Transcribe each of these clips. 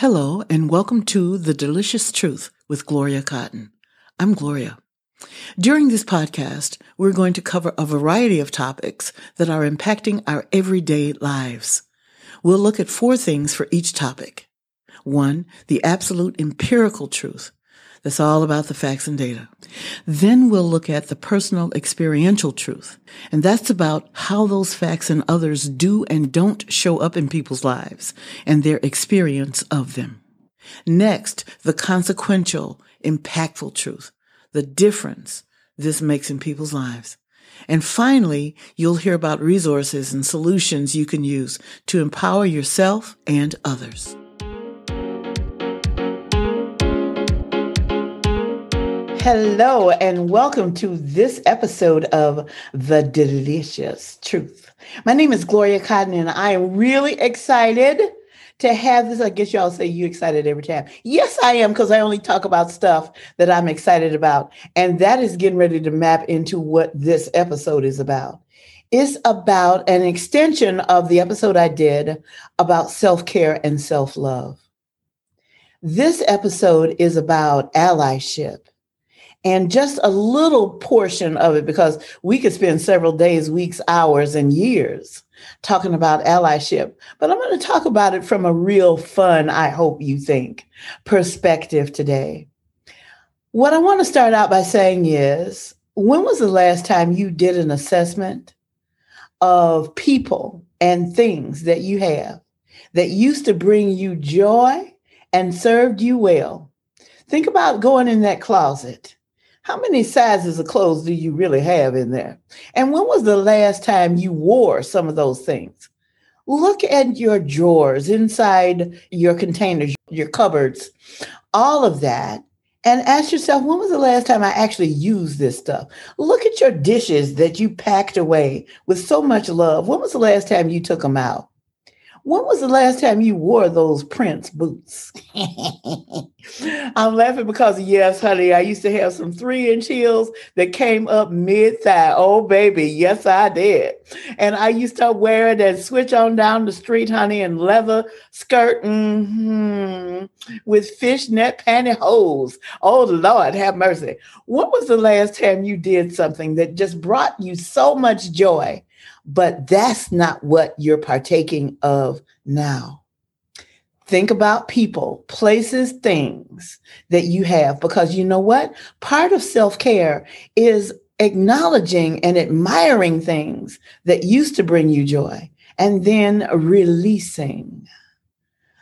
Hello, and welcome to The Delicious Truth with Gloria Cotton. I'm Gloria. During this podcast, we're going to cover a variety of topics that are impacting our everyday lives. We'll look at four things for each topic. One, the absolute empirical truth. That's all about the facts and data. Then we'll look at the personal experiential truth. And that's about how those facts and others do and don't show up in people's lives and their experience of them. Next, the consequential, impactful truth. The difference this makes in people's lives. And finally, you'll hear about resources and solutions you can use to empower yourself and others. Hello, and welcome to this episode of The Delicious Truth. My name is Gloria Cotton, and I am really excited to have this. I guess y'all say you excited every time. Yes, I am, because I only talk about stuff that I'm excited about. And that is getting ready to map into what this episode is about. It's about an extension of the episode I did about self care and self love. This episode is about allyship and just a little portion of it because we could spend several days, weeks, hours, and years talking about allyship. But I'm going to talk about it from a real fun, I hope you think, perspective today. What I want to start out by saying is when was the last time you did an assessment of people and things that you have that used to bring you joy and served you well? Think about going in that closet how many sizes of clothes do you really have in there? And when was the last time you wore some of those things? Look at your drawers inside your containers, your cupboards, all of that, and ask yourself, when was the last time I actually used this stuff? Look at your dishes that you packed away with so much love. When was the last time you took them out? When was the last time you wore those Prince boots? I'm laughing because, yes, honey, I used to have some three inch heels that came up mid thigh. Oh, baby, yes, I did. And I used to wear it and switch on down the street, honey, in leather skirt mm-hmm, with fishnet pantyhose. Oh, Lord, have mercy. What was the last time you did something that just brought you so much joy? But that's not what you're partaking of now. Think about people, places, things that you have, because you know what? Part of self care is acknowledging and admiring things that used to bring you joy and then releasing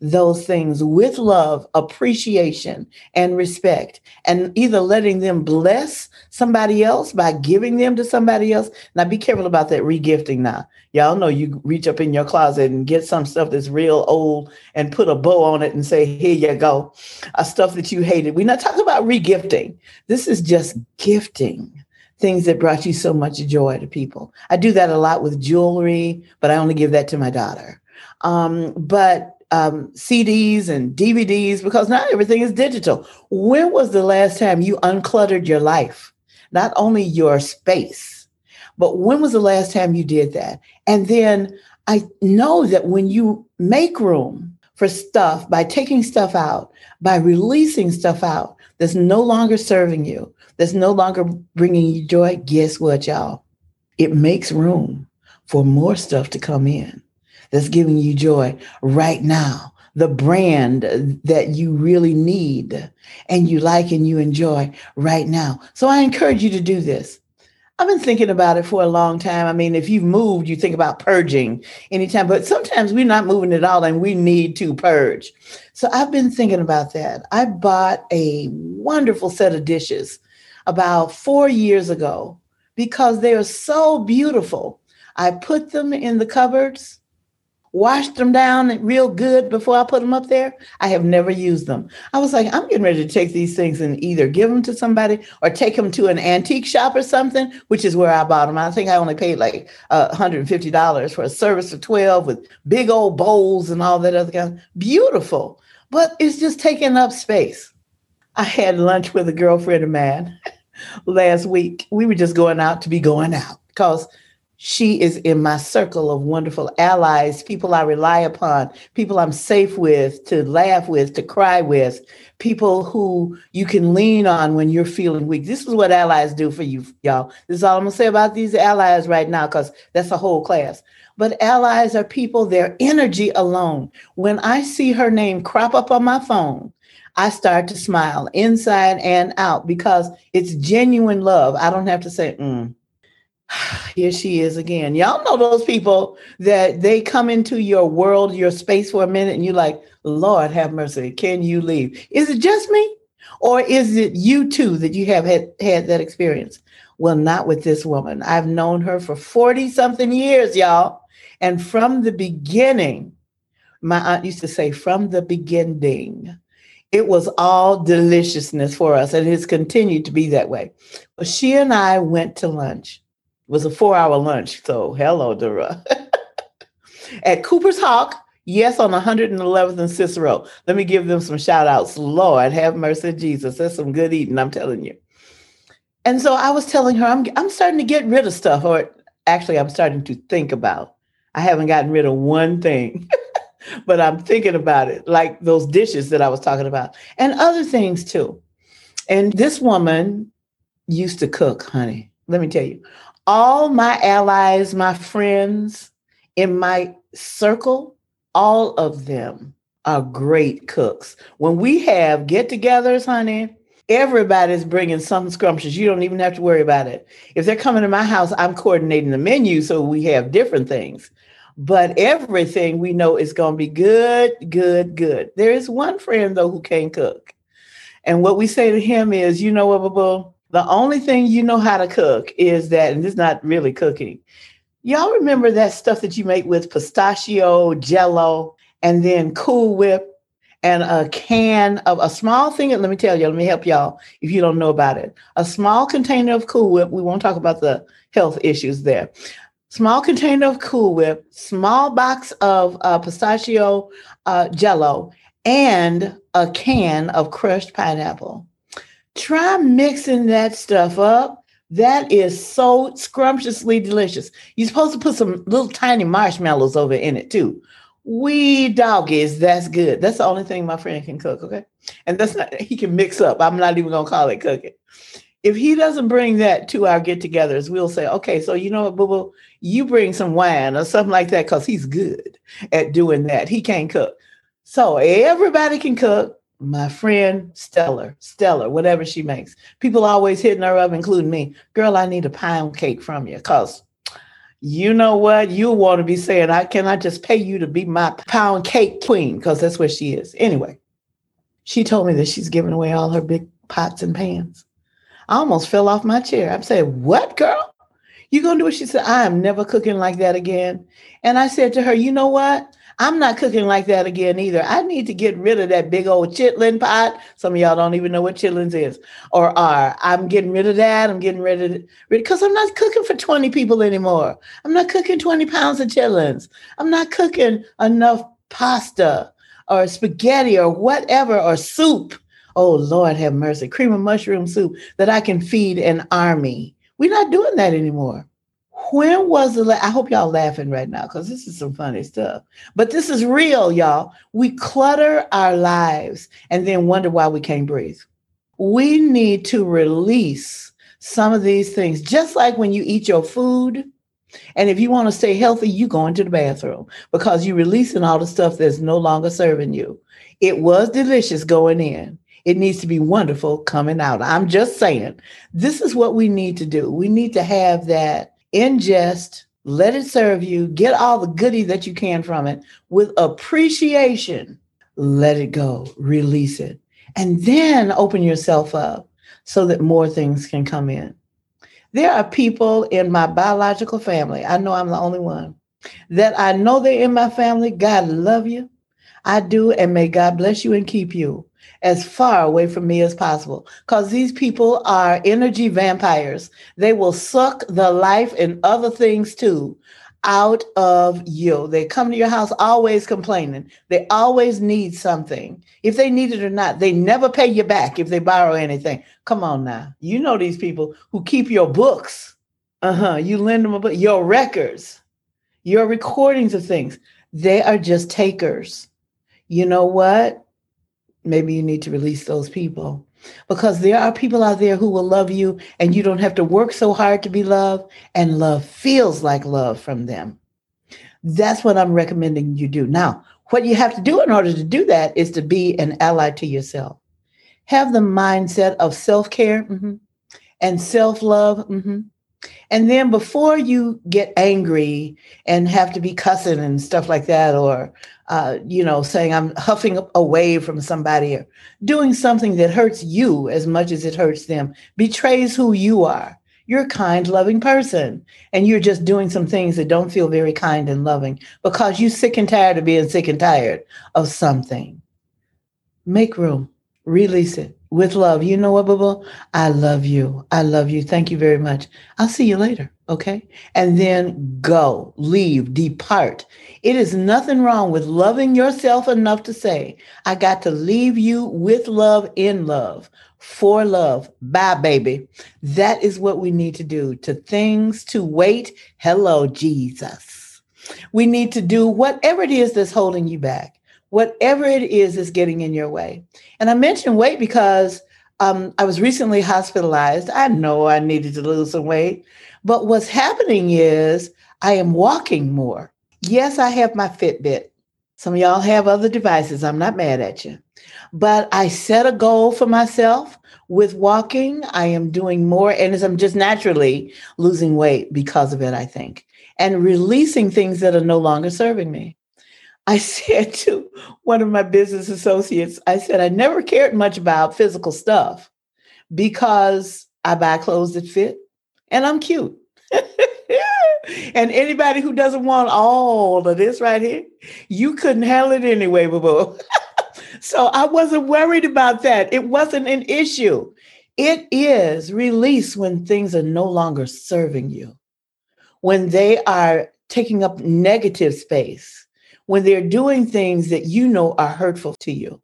those things with love, appreciation, and respect, and either letting them bless somebody else by giving them to somebody else. Now, be careful about that regifting now. Y'all know you reach up in your closet and get some stuff that's real old and put a bow on it and say, Here you go. A stuff that you hated. We're not talking about regifting. This is just gifting things that brought you so much joy to people. I do that a lot with jewelry, but I only give that to my daughter. Um, but um, CDs and DVDs because now everything is digital. When was the last time you uncluttered your life? Not only your space, but when was the last time you did that? And then I know that when you make room for stuff by taking stuff out, by releasing stuff out that's no longer serving you, that's no longer bringing you joy, guess what, y'all? It makes room for more stuff to come in that's giving you joy right now, the brand that you really need and you like and you enjoy right now. So I encourage you to do this. I've been thinking about it for a long time. I mean, if you've moved, you think about purging anytime, but sometimes we're not moving at all and we need to purge. So I've been thinking about that. I bought a wonderful set of dishes about four years ago because they are so beautiful. I put them in the cupboards washed them down real good before I put them up there. I have never used them. I was like, I'm getting ready to take these things and either give them to somebody or take them to an antique shop or something, which is where I bought them. I think I only paid like uh, $150 for a service of 12 with big old bowls and all that other kind. Beautiful, but it's just taking up space. I had lunch with a girlfriend of mine last week. We were just going out to be going out because she is in my circle of wonderful allies, people I rely upon, people I'm safe with, to laugh with, to cry with, people who you can lean on when you're feeling weak. This is what allies do for you, y'all. This is all I'm gonna say about these allies right now, because that's a whole class. But allies are people, their energy alone. When I see her name crop up on my phone, I start to smile inside and out because it's genuine love. I don't have to say, mm, here she is again. Y'all know those people that they come into your world, your space for a minute, and you're like, Lord have mercy, can you leave? Is it just me? Or is it you too that you have had, had that experience? Well, not with this woman. I've known her for 40 something years, y'all. And from the beginning, my aunt used to say, from the beginning, it was all deliciousness for us. And it's continued to be that way. But she and I went to lunch was a four hour lunch. So hello, Dura. At Cooper's Hawk, yes, on 111th and Cicero. Let me give them some shout outs. Lord, have mercy, Jesus. That's some good eating, I'm telling you. And so I was telling her, I'm, I'm starting to get rid of stuff, or actually, I'm starting to think about. I haven't gotten rid of one thing, but I'm thinking about it, like those dishes that I was talking about, and other things too. And this woman used to cook, honey. Let me tell you, all my allies, my friends in my circle, all of them are great cooks. When we have get togethers, honey, everybody's bringing something scrumptious. You don't even have to worry about it. If they're coming to my house, I'm coordinating the menu so we have different things. But everything we know is going to be good, good, good. There is one friend, though, who can't cook. And what we say to him is, you know what, Boo? The only thing you know how to cook is that, and this is not really cooking. Y'all remember that stuff that you make with pistachio, jello, and then Cool Whip and a can of a small thing. Let me tell you, let me help y'all if you don't know about it. A small container of Cool Whip. We won't talk about the health issues there. Small container of Cool Whip, small box of uh, pistachio uh, jello, and a can of crushed pineapple. Try mixing that stuff up. That is so scrumptiously delicious. You're supposed to put some little tiny marshmallows over in it too. We doggies, that's good. That's the only thing my friend can cook, okay? And that's not, he can mix up. I'm not even gonna call it cooking. If he doesn't bring that to our get togethers, we'll say, okay, so you know what, boo boo, you bring some wine or something like that because he's good at doing that. He can't cook. So everybody can cook my friend Stellar, Stellar, whatever she makes. People always hitting her up, including me. Girl, I need a pound cake from you. Cause you know what? You want to be saying, I can I just pay you to be my pound cake queen? Because that's where she is. Anyway, she told me that she's giving away all her big pots and pans. I almost fell off my chair. I'm saying, What, girl? You gonna do it? She said, I am never cooking like that again. And I said to her, you know what? I'm not cooking like that again either. I need to get rid of that big old chitlin pot. Some of y'all don't even know what chitlins is or are. I'm getting rid of that. I'm getting rid of it because I'm not cooking for 20 people anymore. I'm not cooking 20 pounds of chitlins. I'm not cooking enough pasta or spaghetti or whatever or soup. Oh, Lord have mercy. Cream of mushroom soup that I can feed an army. We're not doing that anymore when was the la- I hope y'all laughing right now because this is some funny stuff. But this is real, y'all. We clutter our lives and then wonder why we can't breathe. We need to release some of these things, just like when you eat your food. And if you want to stay healthy, you go into the bathroom because you're releasing all the stuff that's no longer serving you. It was delicious going in. It needs to be wonderful coming out. I'm just saying, this is what we need to do. We need to have that ingest, let it serve you, get all the goodie that you can from it with appreciation. Let it go, release it, and then open yourself up so that more things can come in. There are people in my biological family, I know I'm the only one, that I know they're in my family. God love you. I do, and may God bless you and keep you as far away from me as possible because these people are energy vampires. They will suck the life and other things too out of you. They come to your house always complaining. They always need something. If they need it or not, they never pay you back if they borrow anything. Come on now. You know these people who keep your books. Uh-huh. You lend them a book. Your records, your recordings of things, they are just takers. You know what? Maybe you need to release those people because there are people out there who will love you and you don't have to work so hard to be loved and love feels like love from them. That's what I'm recommending you do. Now, what you have to do in order to do that is to be an ally to yourself. Have the mindset of self care mm-hmm, and self love. Mm-hmm. And then before you get angry and have to be cussing and stuff like that, or, uh, you know, saying I'm huffing away from somebody or doing something that hurts you as much as it hurts them, betrays who you are. You're a kind, loving person. And you're just doing some things that don't feel very kind and loving because you're sick and tired of being sick and tired of something. Make room, release it with love. You know what, Bubba? I love you. I love you. Thank you very much. I'll see you later. Okay. And then go, leave, depart. It is nothing wrong with loving yourself enough to say, I got to leave you with love, in love, for love. Bye, baby. That is what we need to do to things to wait. Hello, Jesus. We need to do whatever it is that's holding you back whatever it is is getting in your way. And I mentioned weight because um, I was recently hospitalized. I know I needed to lose some weight, but what's happening is I am walking more. Yes, I have my Fitbit. Some of y'all have other devices. I'm not mad at you. But I set a goal for myself with walking. I am doing more, and as I'm just naturally losing weight because of it, I think, and releasing things that are no longer serving me. I said to one of my business associates, I said, I never cared much about physical stuff because I buy clothes that fit and I'm cute. and anybody who doesn't want all of this right here, you couldn't handle it anyway, boo boo. so I wasn't worried about that. It wasn't an issue. It is release when things are no longer serving you, when they are taking up negative space when they're doing things that you know are hurtful to you.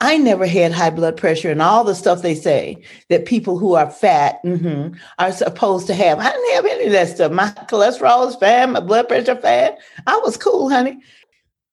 I never had high blood pressure and all the stuff they say that people who are fat mm-hmm, are supposed to have. I didn't have any of that stuff. My cholesterol is fat, my blood pressure fat. I was cool, honey.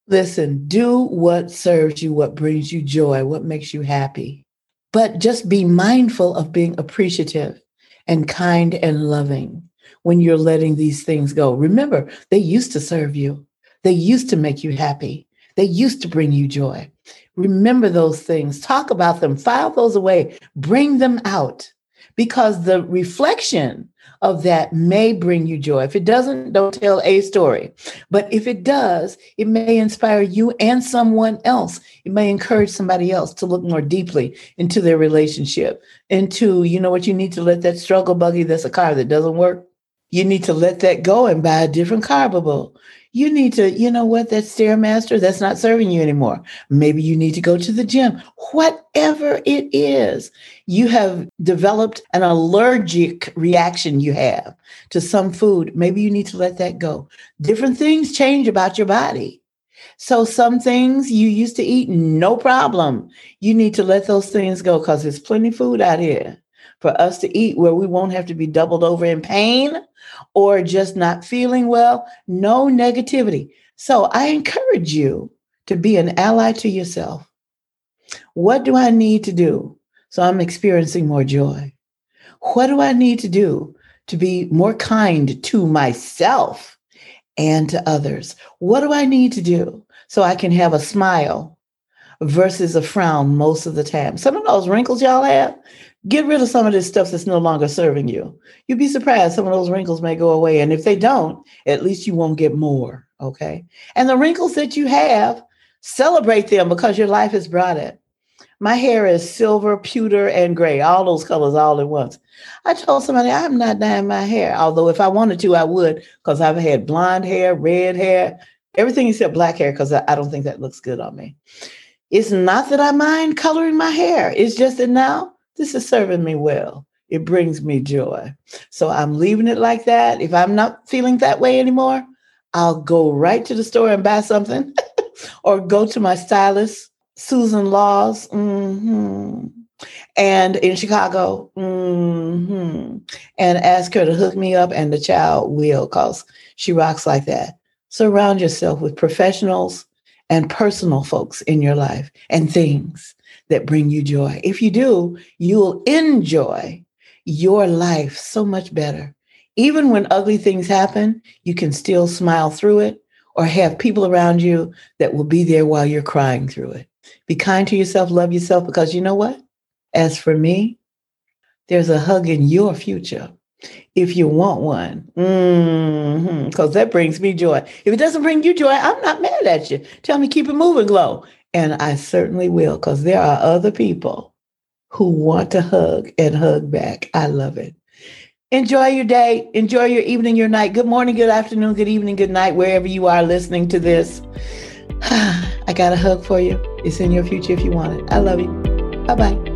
Listen, do what serves you, what brings you joy, what makes you happy. But just be mindful of being appreciative and kind and loving when you're letting these things go. Remember, they used to serve you. They used to make you happy. They used to bring you joy. Remember those things, talk about them, file those away, bring them out because the reflection of that may bring you joy. If it doesn't, don't tell a story. But if it does, it may inspire you and someone else. It may encourage somebody else to look more deeply into their relationship, into, you know what, you need to let that struggle buggy that's a car that doesn't work. You need to let that go and buy a different car, bubble you need to, you know what, that Stairmaster, that's not serving you anymore. Maybe you need to go to the gym. Whatever it is, you have developed an allergic reaction you have to some food. Maybe you need to let that go. Different things change about your body. So some things you used to eat, no problem. You need to let those things go because there's plenty food out here for us to eat where we won't have to be doubled over in pain or just not feeling well. No negativity. So I encourage you to be an ally to yourself. What do I need to do so I'm experiencing more joy? What do I need to do to be more kind to myself and to others? What do I need to do so I can have a smile versus a frown most of the time? Some of those wrinkles y'all have, Get rid of some of this stuff that's no longer serving you. You'd be surprised some of those wrinkles may go away. And if they don't, at least you won't get more. Okay. And the wrinkles that you have, celebrate them because your life has brought it. My hair is silver, pewter, and gray, all those colors all at once. I told somebody I'm not dyeing my hair, although if I wanted to, I would, because I've had blonde hair, red hair, everything except black hair, because I, I don't think that looks good on me. It's not that I mind coloring my hair. It's just that now this is serving me well. It brings me joy. So I'm leaving it like that. If I'm not feeling that way anymore, I'll go right to the store and buy something or go to my stylist, Susan Laws. Mm-hmm. and in Chicago, mm-hmm, and ask her to hook me up, and the child will, cause she rocks like that. Surround yourself with professionals and personal folks in your life and things that bring you joy. If you do, you'll enjoy your life so much better. Even when ugly things happen, you can still smile through it or have people around you that will be there while you're crying through it. Be kind to yourself, love yourself, because you know what? As for me, there's a hug in your future if you want one, because mm-hmm, that brings me joy. If it doesn't bring you joy, I'm not mad at you. Tell me, keep it moving, Glow. And I certainly will, because there are other people who want to hug and hug back. I love it. Enjoy your day. Enjoy your evening, your night. Good morning, good afternoon, good evening, good night, wherever you are listening to this. I got a hug for you. It's in your future if you want it. I love you. Bye bye.